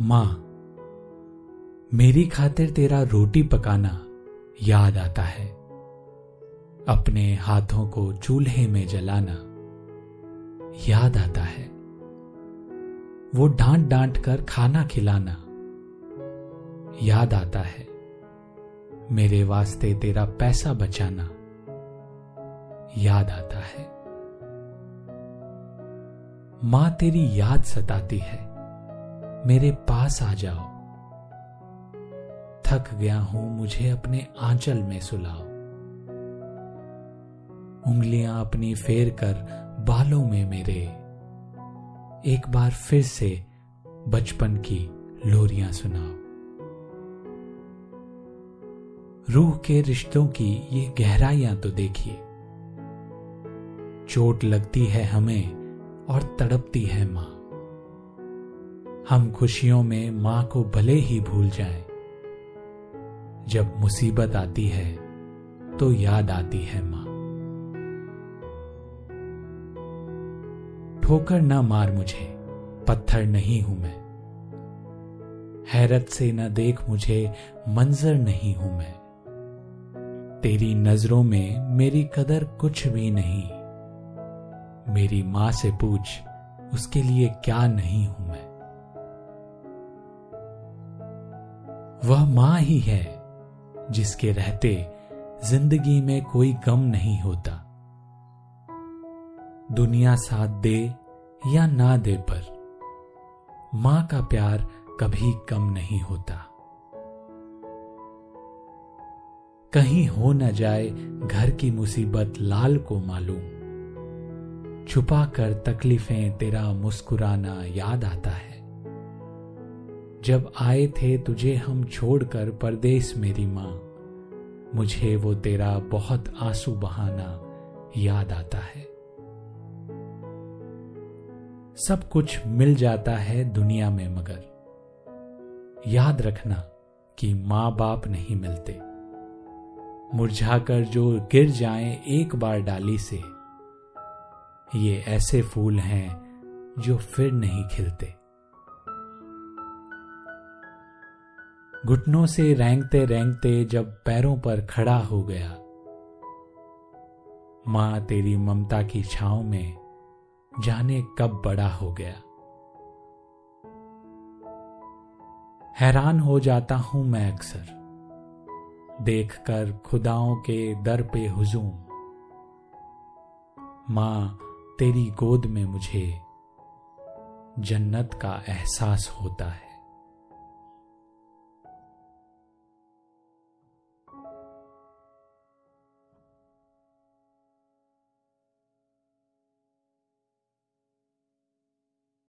माँ, मेरी खातिर तेरा रोटी पकाना याद आता है। अपने हाथों को चूल्हे में जलाना याद आता है। वो डांट डांट कर खाना खिलाना याद आता है। मेरे वास्ते तेरा पैसा बचाना याद आता है। माँ तेरी याद सताती है। मेरे पास आ जाओ। थक गया हूँ, मुझे अपने आंचल में सुलाओ। उंगलियाँ अपनी फेर कर बालों में मेरे। एक बार फिर से बचपन की लोरियाँ सुनाओ। रूह के रिश्तों की ये गहराइयाँ तो देखिए। चोट लगती है हमें और तड़पती है माँ। हम खुशियों में माँ को भले ही भूल जाएँ, जब मुसीबत आती है तो याद आती है माँ। ठोकर ना मार मुझे पत्थर नहीं हूँ मैं। हैरत से न देख मुझे मंजर नहीं हूँ मैं। तेरी नज़रों में मेरी कदर कुछ भी नहीं। मेरी माँ से पूछ उसके लिए क्या नहीं हूँ मैं? वह माँ ही है, जिसके रहते ज़िंदगी में कोई गम नहीं होता। दुनिया साथ दे या ना दे पर, माँ का प्यार कभी कम नहीं होता। कहीं हो न जाए घर की मुसीबत लाल को मालूम। छुपा कर तकलीफें तेरा मुस्कुराना याद आता है। जब आए थे तुझे हम छोड़कर परदेश मेरी माँ, मुझे वो तेरा बहुत आँसू बहाना याद आता है। सब कुछ मिल जाता है दुनिया में मगर, याद रखना कि माँ बाप नहीं मिलते। मुरझाकर जो गिर जाएँ एक बार डाली से, ये ऐसे फूल हैं जो फिर नहीं खिलते। घुटनों से रेंगते रेंगते जब पैरों पर खड़ा हो गया। माँ तेरी ममता की छाव में जाने कब बड़ा हो गया। हैरान हो जाता हूँ मैं अक्सर, देखकर खुदाओं के दर पे हुजूम। माँ तेरी गोद में मुझे जन्नत का एहसास होता है।